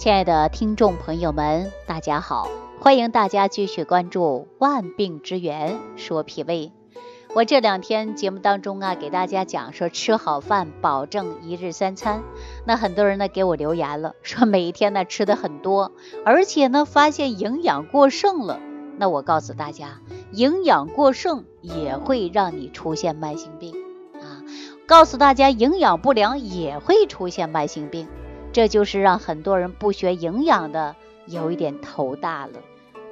亲爱的听众朋友们，大家好，欢迎大家继续关注《万病之源说脾胃》。我这两天节目当中啊，给大家讲说吃好饭，保证一日三餐。那很多人呢给我留言了，说每一天呢吃的很多，而且呢发现营养过剩了。那我告诉大家，营养过剩也会让你出现慢性病啊！告诉大家，营养不良也会出现慢性病。这就是让很多人不学营养的有一点头大了。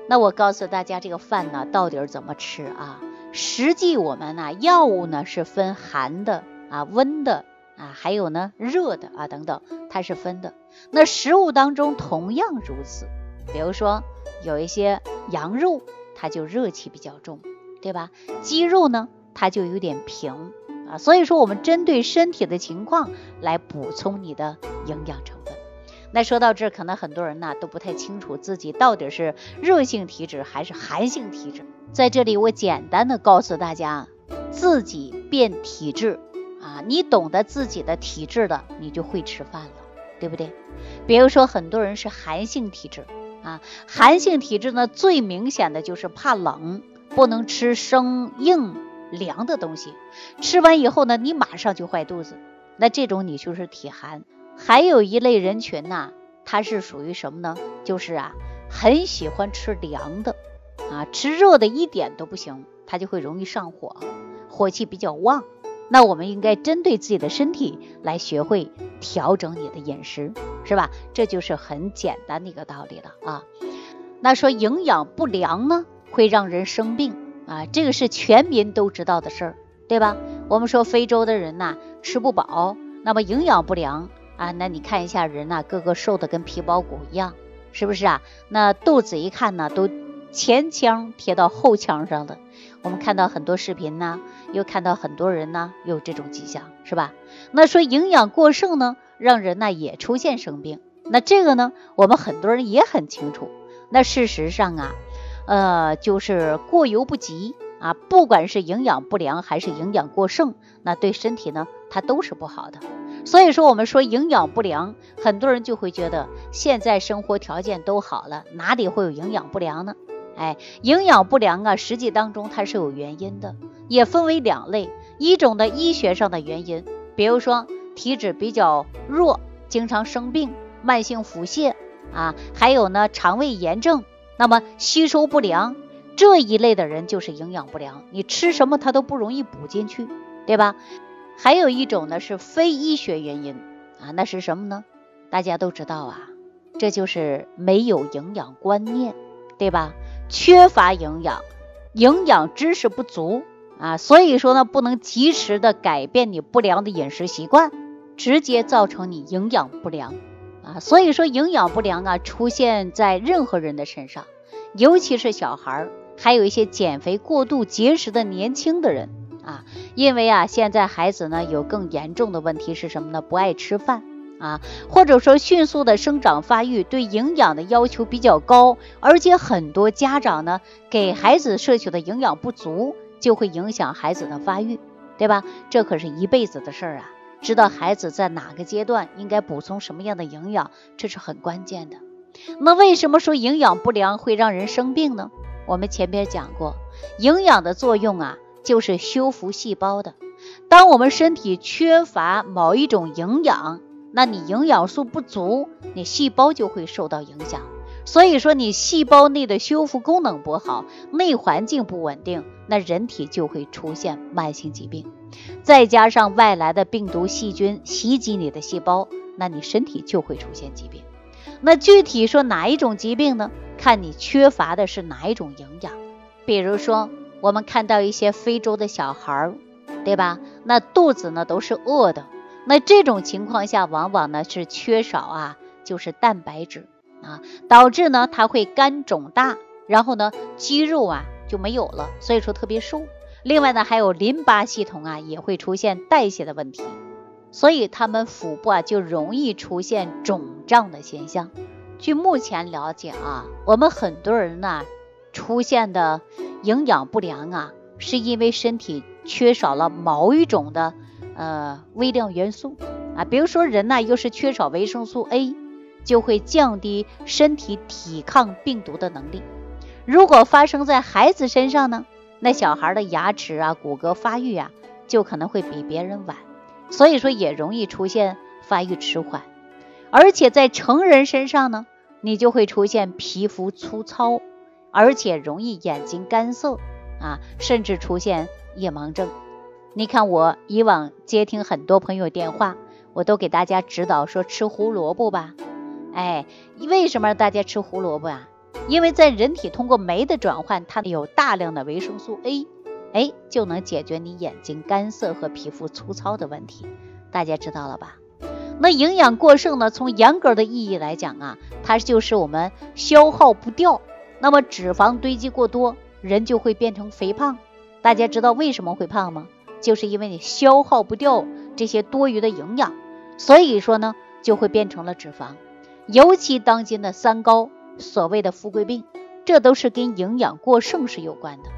那我告诉大家，这个饭呢到底怎么吃啊？实际我们呢药物呢是分寒的啊、温的啊，还有呢热的啊等等，它是分的。那食物当中同样如此。比如说有一些羊肉，它就热气比较重，对吧？鸡肉呢，它就有点平。啊，所以说我们针对身体的情况来补充你的营养成分。那说到这儿，可能很多人呢都不太清楚自己到底是热性体质还是寒性体质。在这里，我简单的告诉大家，自己变体质啊，你懂得自己的体质的，你就会吃饭了，对不对？比如说很多人是寒性体质啊，寒性体质呢最明显的就是怕冷，不能吃生硬。凉的东西吃完以后呢，你马上就坏肚子，那这种你就是体寒。还有一类人群呐，他是属于什么呢？就是啊，很喜欢吃凉的啊，吃热的一点都不行，他就会容易上火，火气比较旺。那我们应该针对自己的身体来学会调整你的饮食，是吧？这就是很简单的一个道理了啊。那说营养不良呢，会让人生病。啊，这个是全民都知道的事儿，对吧？我们说非洲的人呐，吃不饱，那么营养不良啊，那你看一下人呐，个个瘦的跟皮包骨一样，是不是啊？那肚子一看呢，都前腔贴到后腔上了。我们看到很多视频呢，又看到很多人呢有这种迹象，是吧？那说营养过剩呢，让人呢也出现生病。那这个呢，我们很多人也很清楚。那事实上啊。呃，就是过犹不及啊，不管是营养不良还是营养过剩，那对身体呢，它都是不好的。所以说，我们说营养不良，很多人就会觉得现在生活条件都好了，哪里会有营养不良呢？哎，营养不良啊，实际当中它是有原因的，也分为两类，一种的医学上的原因，比如说体质比较弱，经常生病，慢性腹泻啊，还有呢肠胃炎症。那么吸收不良这一类的人就是营养不良，你吃什么它都不容易补进去，对吧？还有一种呢是非医学原因啊，那是什么呢？大家都知道啊，这就是没有营养观念，对吧？缺乏营养，营养知识不足啊，所以说呢不能及时的改变你不良的饮食习惯，直接造成你营养不良。啊，所以说营养不良啊，出现在任何人的身上，尤其是小孩儿，还有一些减肥过度、节食的年轻的人啊。因为啊，现在孩子呢有更严重的问题是什么呢？不爱吃饭啊，或者说迅速的生长发育，对营养的要求比较高，而且很多家长呢给孩子摄取的营养不足，就会影响孩子的发育，对吧？这可是一辈子的事儿啊。知道孩子在哪个阶段应该补充什么样的营养，这是很关键的。那为什么说营养不良会让人生病呢？我们前边讲过，营养的作用啊，就是修复细胞的。当我们身体缺乏某一种营养，那你营养素不足，你细胞就会受到影响。所以说，你细胞内的修复功能不好，内环境不稳定，那人体就会出现慢性疾病。再加上外来的病毒、细菌袭击你的细胞，那你身体就会出现疾病。那具体说哪一种疾病呢？看你缺乏的是哪一种营养。比如说，我们看到一些非洲的小孩儿，对吧？那肚子呢都是饿的，那这种情况下，往往呢是缺少啊，就是蛋白质。啊，导致呢，它会肝肿大，然后呢，肌肉啊就没有了，所以说特别瘦。另外呢，还有淋巴系统啊也会出现代谢的问题，所以他们腹部啊就容易出现肿胀的现象。据目前了解啊，我们很多人呢出现的营养不良啊，是因为身体缺少了某一种的呃微量元素啊，比如说人呢又是缺少维生素 A。就会降低身体抵抗病毒的能力。如果发生在孩子身上呢，那小孩的牙齿啊、骨骼发育啊，就可能会比别人晚，所以说也容易出现发育迟缓。而且在成人身上呢，你就会出现皮肤粗糙，而且容易眼睛干涩啊，甚至出现夜盲症。你看我以往接听很多朋友电话，我都给大家指导说吃胡萝卜吧。哎，为什么大家吃胡萝卜啊？因为在人体通过酶的转换，它有大量的维生素 A，哎，就能解决你眼睛干涩和皮肤粗糙的问题。大家知道了吧？那营养过剩呢？从严格的意义来讲啊，它就是我们消耗不掉，那么脂肪堆积过多，人就会变成肥胖。大家知道为什么会胖吗？就是因为你消耗不掉这些多余的营养，所以说呢，就会变成了脂肪。尤其当今的三高，所谓的富贵病，这都是跟营养过剩是有关的。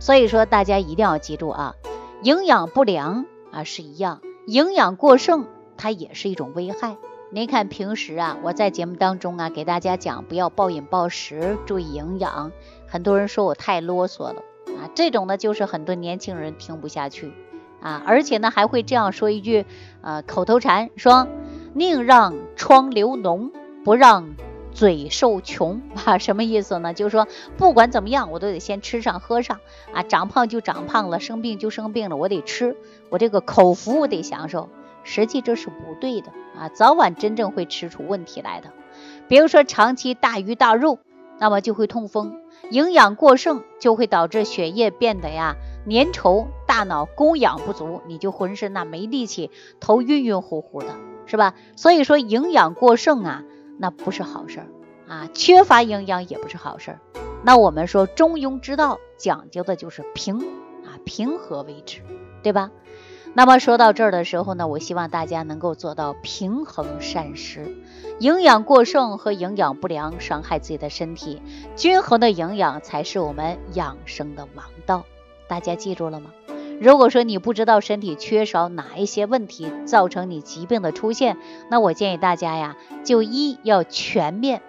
所以说，大家一定要记住啊，营养不良啊是一样，营养过剩它也是一种危害。您看平时啊，我在节目当中啊，给大家讲不要暴饮暴食，注意营养。很多人说我太啰嗦了啊，这种呢就是很多年轻人听不下去。啊，而且呢，还会这样说一句，呃，口头禅，说宁让疮流脓，不让嘴受穷，啊，什么意思呢？就是说，不管怎么样，我都得先吃上喝上，啊，长胖就长胖了，生病就生病了，我得吃，我这个口福我得享受。实际这是不对的，啊，早晚真正会吃出问题来的。比如说，长期大鱼大肉，那么就会痛风，营养过剩就会导致血液变得呀。粘稠，大脑供氧不足，你就浑身呐没力气，头晕晕乎乎的，是吧？所以说营养过剩啊，那不是好事儿啊，缺乏营养也不是好事儿。那我们说中庸之道，讲究的就是平啊，平和为止，对吧？那么说到这儿的时候呢，我希望大家能够做到平衡膳食，营养过剩和营养不良伤害自己的身体，均衡的营养才是我们养生的王道。大家记住了吗？如果说你不知道身体缺少哪一些问题造成你疾病的出现，那我建议大家呀，就一要全面，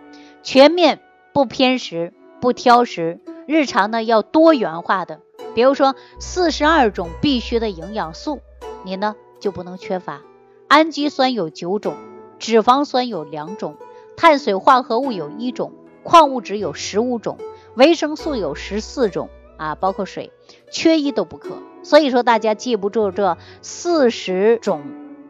全面不偏食不挑食，日常呢要多元化的，比如说四十二种必须的营养素，你呢就不能缺乏。氨基酸有九种，脂肪酸有两种，碳水化合物有一种，矿物质有十五种，维生素有十四种。啊，包括水，缺一都不可。所以说，大家记不住这四十种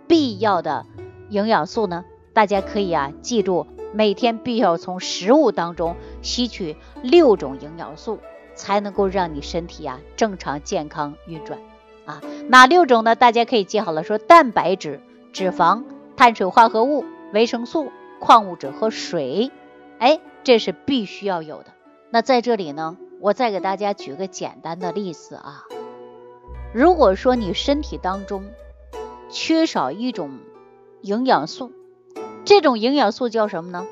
必要的营养素呢？大家可以啊，记住每天必要从食物当中吸取六种营养素，才能够让你身体啊正常健康运转。啊，哪六种呢？大家可以记好了，说蛋白质、脂肪、碳水化合物、维生素、矿物质和水。哎，这是必须要有的。那在这里呢？我再给大家举个简单的例子啊，如果说你身体当中缺少一种营养素，这种营养素叫什么呢？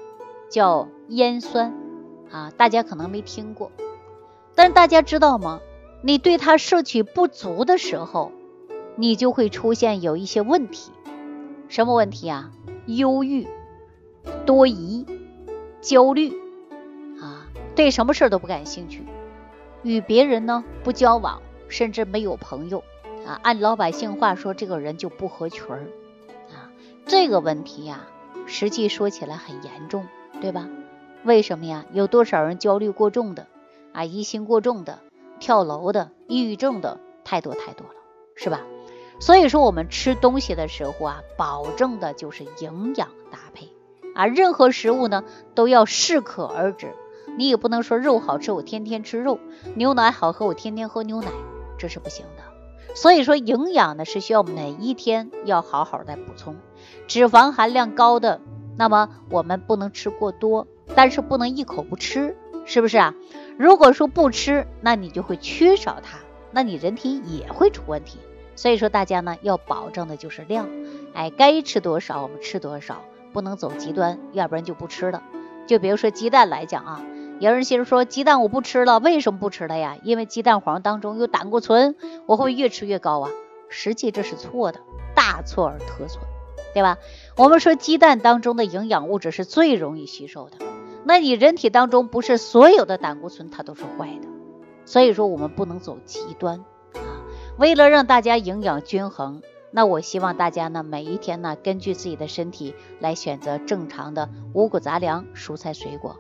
叫烟酸啊，大家可能没听过，但是大家知道吗？你对它摄取不足的时候，你就会出现有一些问题，什么问题啊？忧郁、多疑、焦虑啊。对什么事都不感兴趣，与别人呢不交往，甚至没有朋友啊。按老百姓话说，这个人就不合群儿啊。这个问题呀，实际说起来很严重，对吧？为什么呀？有多少人焦虑过重的啊，疑心过重的，跳楼的，抑郁症的，太多太多了，是吧？所以说，我们吃东西的时候啊，保证的就是营养搭配啊。任何食物呢，都要适可而止。你也不能说肉好吃，我天天吃肉；牛奶好喝，我天天喝牛奶，这是不行的。所以说，营养呢是需要每一天要好好的补充。脂肪含量高的，那么我们不能吃过多，但是不能一口不吃，是不是啊？如果说不吃，那你就会缺少它，那你人体也会出问题。所以说，大家呢要保证的就是量，哎，该吃多少我们吃多少，不能走极端，要不然就不吃了。就比如说鸡蛋来讲啊。有人心说鸡蛋我不吃了，为什么不吃了呀？因为鸡蛋黄当中有胆固醇，我会越吃越高啊。实际这是错的，大错而特错对吧？我们说鸡蛋当中的营养物质是最容易吸收的，那你人体当中不是所有的胆固醇它都是坏的，所以说我们不能走极端啊。为了让大家营养均衡，那我希望大家呢每一天呢根据自己的身体来选择正常的五谷杂粮、蔬菜水果。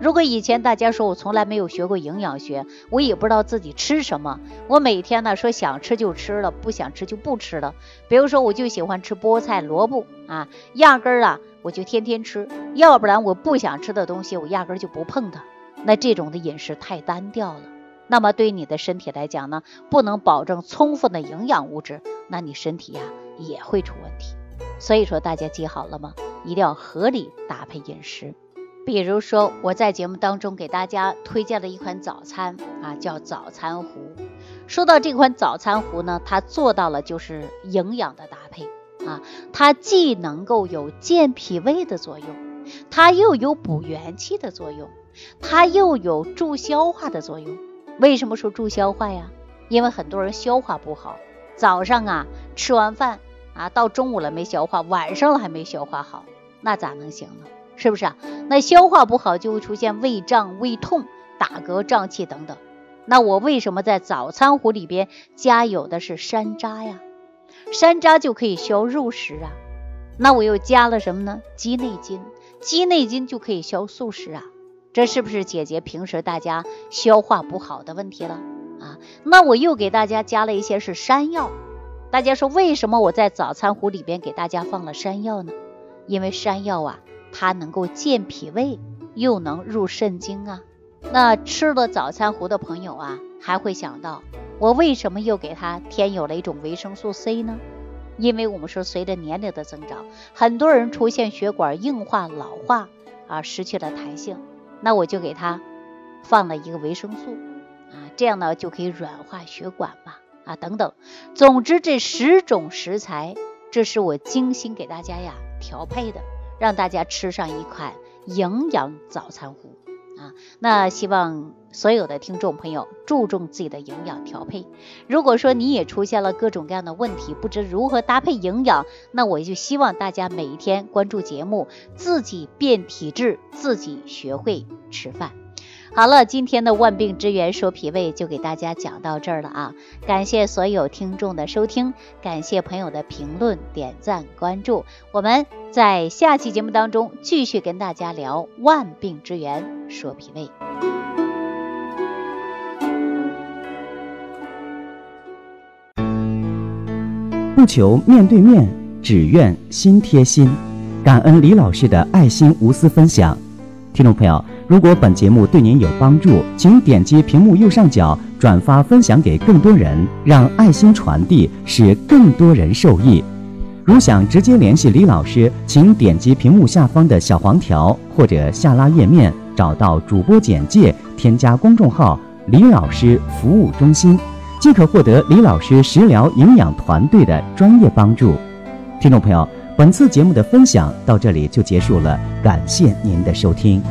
如果以前大家说我从来没有学过营养学，我也不知道自己吃什么，我每天呢说想吃就吃了，不想吃就不吃了。比如说我就喜欢吃菠菜、萝卜啊，压根儿啊我就天天吃，要不然我不想吃的东西我压根儿就不碰它。那这种的饮食太单调了，那么对你的身体来讲呢，不能保证充分的营养物质，那你身体呀也会出问题。所以说大家记好了吗？一定要合理搭配饮食。比如说，我在节目当中给大家推荐了一款早餐啊，叫早餐糊。说到这款早餐糊呢，它做到了就是营养的搭配啊，它既能够有健脾胃的作用，它又有补元气的作用，它又有助消化的作用。为什么说助消化呀？因为很多人消化不好，早上啊吃完饭啊，到中午了没消化，晚上了还没消化好，那咋能行呢？是不是啊？那消化不好就会出现胃胀、胃痛、打嗝、胀气等等。那我为什么在早餐壶里边加有的是山楂呀？山楂就可以消肉食啊。那我又加了什么呢？鸡内金，鸡内金就可以消素食啊。这是不是解决平时大家消化不好的问题了啊？那我又给大家加了一些是山药。大家说为什么我在早餐壶里边给大家放了山药呢？因为山药啊。它能够健脾胃，又能入肾经啊。那吃了早餐糊的朋友啊，还会想到我为什么又给它添有了一种维生素 C 呢？因为我们说随着年龄的增长，很多人出现血管硬化、老化啊，失去了弹性。那我就给他放了一个维生素啊，这样呢就可以软化血管嘛啊等等。总之这十种食材，这是我精心给大家呀调配的。让大家吃上一款营养早餐糊啊！那希望所有的听众朋友注重自己的营养调配。如果说你也出现了各种各样的问题，不知如何搭配营养，那我就希望大家每一天关注节目，自己变体质，自己学会吃饭。好了，今天的万病之源说脾胃就给大家讲到这儿了啊！感谢所有听众的收听，感谢朋友的评论、点赞、关注。我们在下期节目当中继续跟大家聊万病之源说脾胃。不求面对面，只愿心贴心。感恩李老师的爱心无私分享，听众朋友。如果本节目对您有帮助，请点击屏幕右上角转发分享给更多人，让爱心传递，使更多人受益。如想直接联系李老师，请点击屏幕下方的小黄条或者下拉页面，找到主播简介，添加公众号“李老师服务中心”，即可获得李老师食疗营养团队的专业帮助。听众朋友，本次节目的分享到这里就结束了，感谢您的收听。